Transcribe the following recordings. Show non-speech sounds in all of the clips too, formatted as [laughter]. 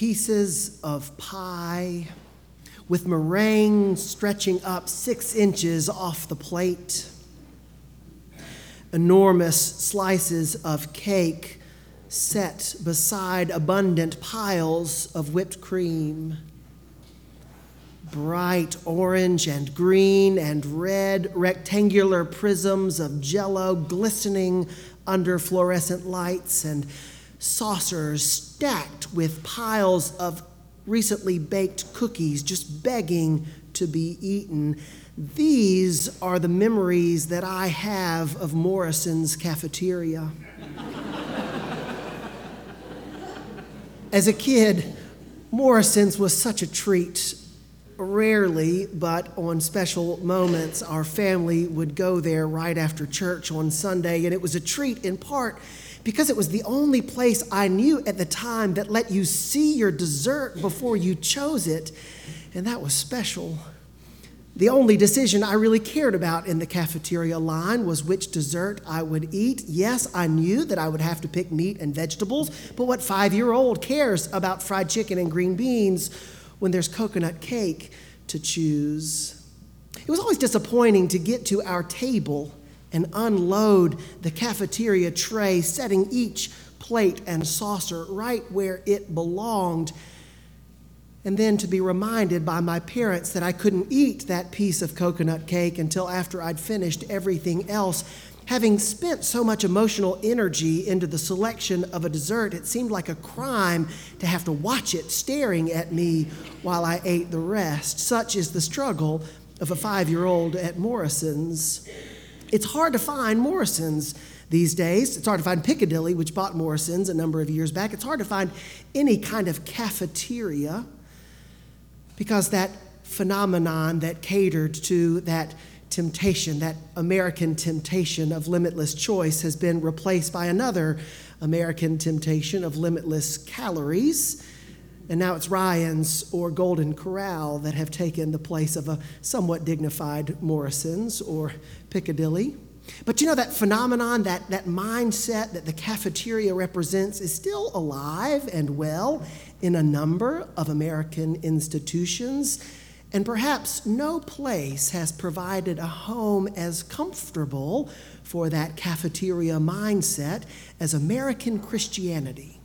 pieces of pie with meringue stretching up six inches off the plate, enormous slices of cake set beside abundant piles of whipped cream. Bright orange and green and red rectangular prisms of jello glistening under fluorescent lights and saucers stacked with piles of recently baked cookies just begging to be eaten. These are the memories that I have of Morrison's cafeteria. [laughs] As a kid, Morrison's was such a treat rarely, but on special moments, our family would go there right after church on Sunday, and it was a treat in part because it was the only place I knew at the time that let you see your dessert before you chose it, and that was special. The only decision I really cared about in the cafeteria line was which dessert I would eat. Yes, I knew that I would have to pick meat and vegetables, but what five year old cares about fried chicken and green beans when there's coconut cake to choose. It was always disappointing to get to our table and unload the cafeteria tray, setting each plate and saucer right where it belonged. And then to be reminded by my parents that I couldn't eat that piece of coconut cake until after I'd finished everything else Having spent so much emotional energy into the selection of a dessert, it seemed like a crime to have to watch it staring at me while I ate the rest. Such is the struggle of a five year old at Morrison's. It's hard to find Morrison's these days. It's hard to find Piccadilly, which bought Morrison's a number of years back. It's hard to find any kind of cafeteria because that phenomenon that catered to that temptation, that American temptation of limitless choice, has been replaced by another American temptation of limitless calories. And now it's Ryan's or Golden Corral that have taken the place of a somewhat dignified Morrison's or Piccadilly. But you know, that phenomenon, that, that mindset that the cafeteria represents is still alive and well in a number of American institutions. And perhaps no place has provided a home as comfortable for that cafeteria mindset as American Christianity.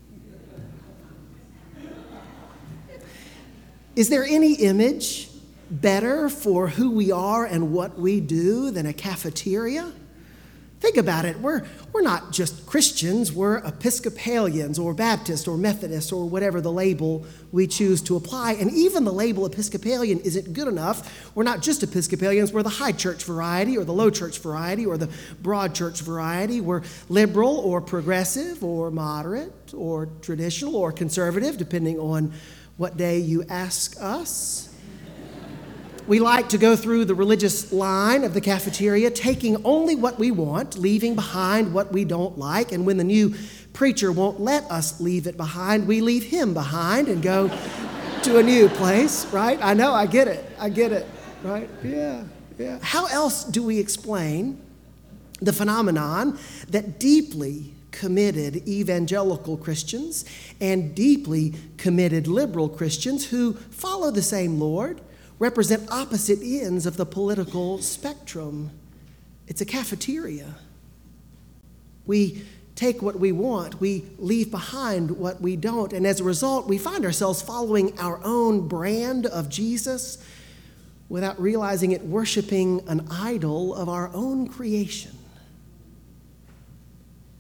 Is there any image better for who we are and what we do than a cafeteria? Think about it. We're, we're not just Christians, we're Episcopalians or Baptists or Methodists or whatever the label we choose to apply. And even the label Episcopalian isn't good enough. We're not just Episcopalians, we're the high church variety or the low church variety or the broad church variety. We're liberal or progressive or moderate or traditional or conservative, depending on what day you ask us. We like to go through the religious line of the cafeteria, taking only what we want, leaving behind what we don't like. And when the new preacher won't let us leave it behind, we leave him behind and go to a new place, right? I know, I get it. I get it, right? Yeah, yeah. How else do we explain the phenomenon that deeply committed evangelical Christians and deeply committed liberal Christians who follow the same Lord? represent opposite ends of the political spectrum. It's a cafeteria. We take what we want, we leave behind what we don't, and as a result, we find ourselves following our own brand of Jesus without realizing it, worshiping an idol of our own creation.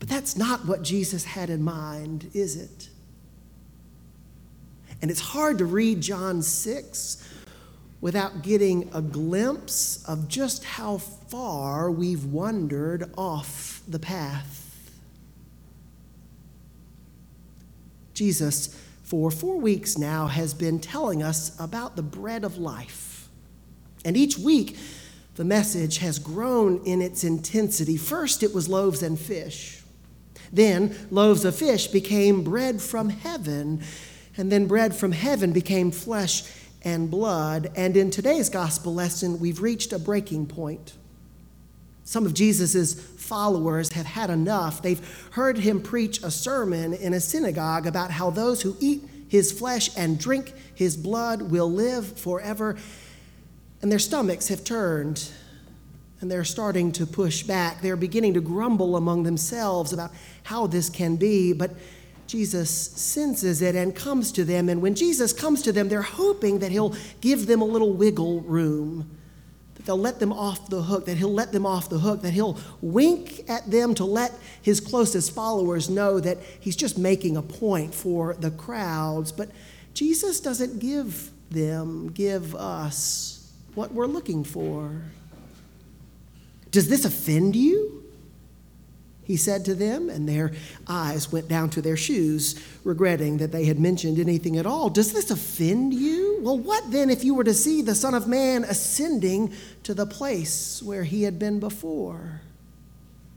But that's not what Jesus had in mind, is it? And it's hard to read John 6 without getting a glimpse of just how far we've wandered off the path. Jesus, for four weeks now, has been telling us about the bread of life. And each week, the message has grown in its intensity. First, it was loaves and fish. Then, loaves of fish became bread from heaven. And then, bread from heaven became flesh and blood. And in today's gospel lesson, we've reached a breaking point. Some of Jesus' followers have had enough. They've heard him preach a sermon in a synagogue about how those who eat his flesh and drink his blood will live forever. And their stomachs have turned and they're starting to push back. They're beginning to grumble among themselves about how this can be. But Jesus senses it and comes to them. And when Jesus comes to them, they're hoping that he'll give them a little wiggle room, that they'll let them off the hook, that he'll let them off the hook, that he'll wink at them to let his closest followers know that he's just making a point for the crowds. But Jesus doesn't give them, give us what we're looking for. Does this offend you? He said to them, and their eyes went down to their shoes, regretting that they had mentioned anything at all. Does this offend you? Well, what then if you were to see the Son of Man ascending to the place where he had been before?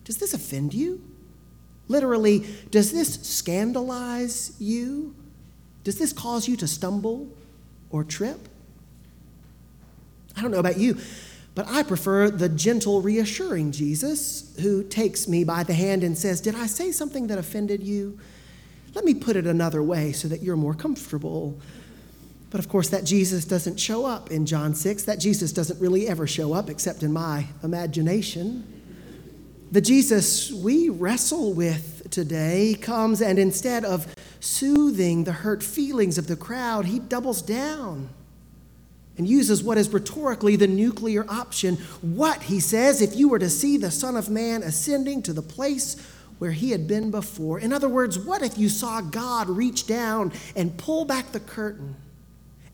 Does this offend you? Literally, does this scandalize you? Does this cause you to stumble or trip? I don't know about you. But I prefer the gentle, reassuring Jesus who takes me by the hand and says, Did I say something that offended you? Let me put it another way so that you're more comfortable. But of course, that Jesus doesn't show up in John 6. That Jesus doesn't really ever show up except in my imagination. The Jesus we wrestle with today comes and instead of soothing the hurt feelings of the crowd, he doubles down and uses what is rhetorically the nuclear option. What, he says, if you were to see the Son of Man ascending to the place where he had been before? In other words, what if you saw God reach down and pull back the curtain?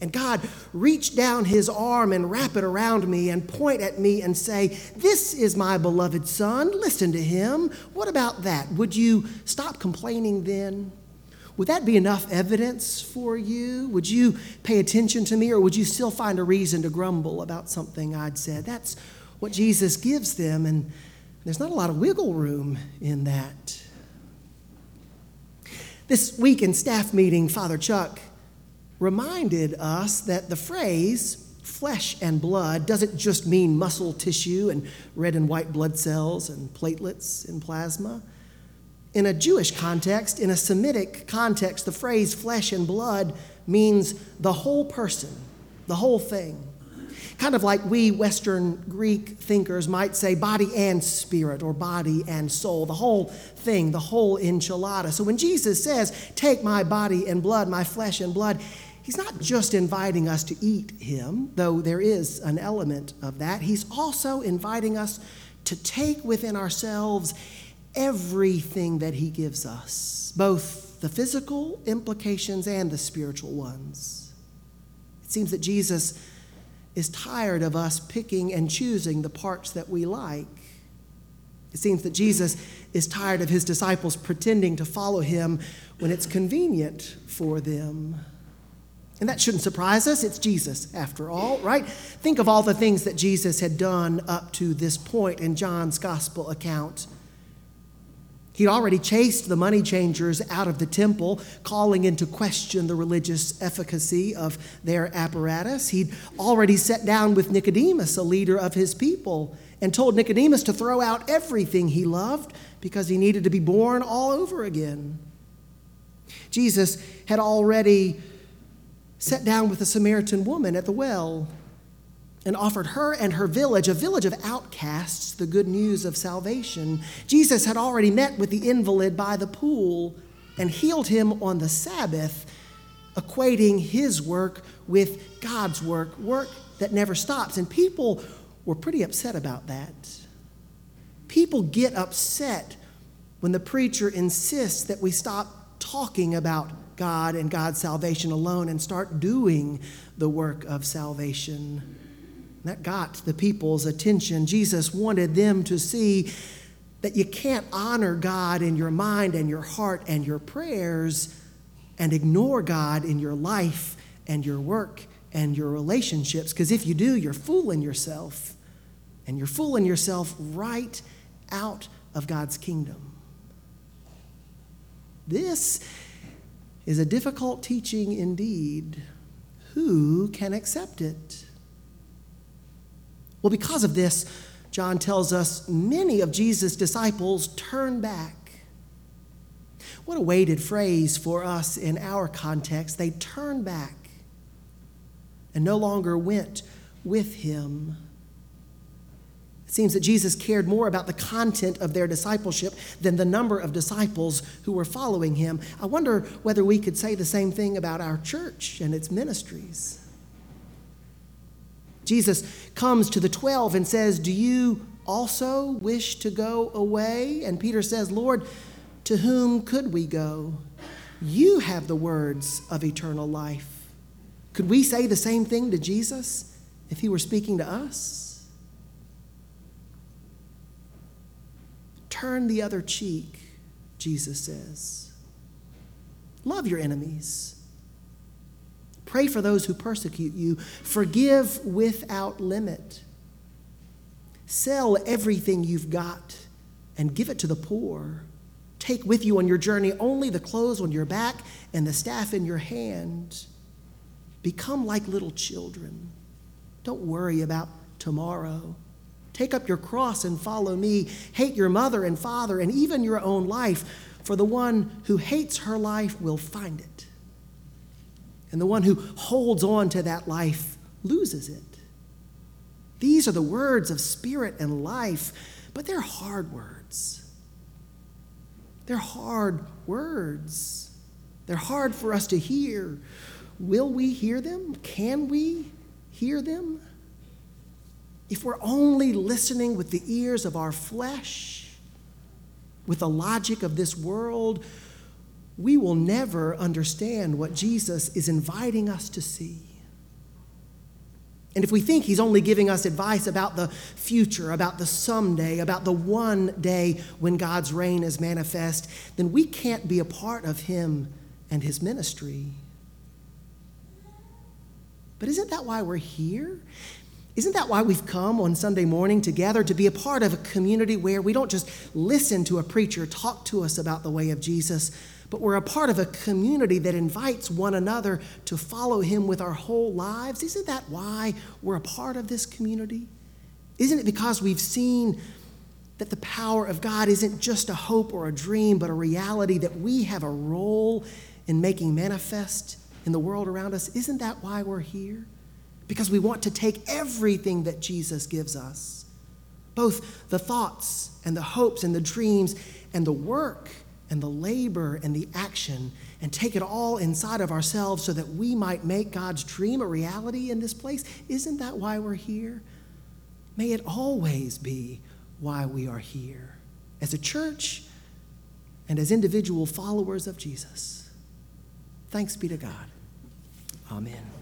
And God reach down his arm and wrap it around me and point at me and say, This is my beloved son. Listen to him. What about that? Would you stop complaining then? Would that be enough evidence for you? Would you pay attention to me, or would you still find a reason to grumble about something I'd said? That's what Jesus gives them, and there's not a lot of wiggle room in that. This week in staff meeting, Father Chuck reminded us that the phrase flesh and blood doesn't just mean muscle tissue and red and white blood cells and platelets and plasma in a Jewish context, in a Semitic context, the phrase flesh and blood means the whole person, the whole thing. Kind of like we Western Greek thinkers might say body and spirit or body and soul, the whole thing, the whole enchilada. So when Jesus says, Take my body and blood, my flesh and blood, he's not just inviting us to eat him, though there is an element of that. He's also inviting us to take within ourselves everything that He gives us, both the physical implications and the spiritual ones. It seems that Jesus is tired of us picking and choosing the parts that we like. It seems that Jesus is tired of his disciples pretending to follow him when it's convenient for them. And that shouldn't surprise us. It's Jesus, after all, right? Think of all the things that Jesus had done up to this point in John's gospel account. He'd already chased the money changers out of the temple, calling into question the religious efficacy of their apparatus. He'd already sat down with Nicodemus, a leader of his people, and told Nicodemus to throw out everything he loved because he needed to be born all over again. Jesus had already sat down with a Samaritan woman at the well and offered her and her village, a village of outcasts, the good news of salvation. Jesus had already met with the invalid by the pool and healed him on the Sabbath, equating his work with God's work, work that never stops. And people were pretty upset about that. People get upset when the preacher insists that we stop talking about God and God's salvation alone and start doing the work of salvation. That got the people's attention. Jesus wanted them to see that you can't honor God in your mind and your heart and your prayers and ignore God in your life and your work and your relationships. Because if you do, you're fooling yourself. And you're fooling yourself right out of God's kingdom. This is a difficult teaching indeed. Who can accept it? Well, because of this, John tells us many of Jesus' disciples turn back. What a weighted phrase for us in our context. They turned back and no longer went with him. It seems that Jesus cared more about the content of their discipleship than the number of disciples who were following him. I wonder whether we could say the same thing about our church and its ministries. Jesus comes to the 12 and says, Do you also wish to go away? And Peter says, Lord, to whom could we go? You have the words of eternal life. Could we say the same thing to Jesus if he were speaking to us? Turn the other cheek, Jesus says. Love your enemies. Pray for those who persecute you. Forgive without limit. Sell everything you've got and give it to the poor. Take with you on your journey only the clothes on your back and the staff in your hand. Become like little children. Don't worry about tomorrow. Take up your cross and follow me. Hate your mother and father and even your own life, for the one who hates her life will find it. And the one who holds on to that life loses it. These are the words of spirit and life, but they're hard words. They're hard words. They're hard for us to hear. Will we hear them? Can we hear them? If we're only listening with the ears of our flesh, with the logic of this world, we will never understand what Jesus is inviting us to see. And if we think he's only giving us advice about the future, about the someday, about the one day when God's reign is manifest, then we can't be a part of him and his ministry. But isn't that why we're here? Isn't that why we've come on Sunday morning together to be a part of a community where we don't just listen to a preacher talk to us about the way of Jesus, but we're a part of a community that invites one another to follow him with our whole lives? Isn't that why we're a part of this community? Isn't it because we've seen that the power of God isn't just a hope or a dream, but a reality that we have a role in making manifest in the world around us. Isn't that why we're here? Because we want to take everything that Jesus gives us, both the thoughts and the hopes and the dreams and the work and the labor and the action, and take it all inside of ourselves so that we might make God's dream a reality in this place. Isn't that why we're here? May it always be why we are here as a church and as individual followers of Jesus. Thanks be to God. Amen.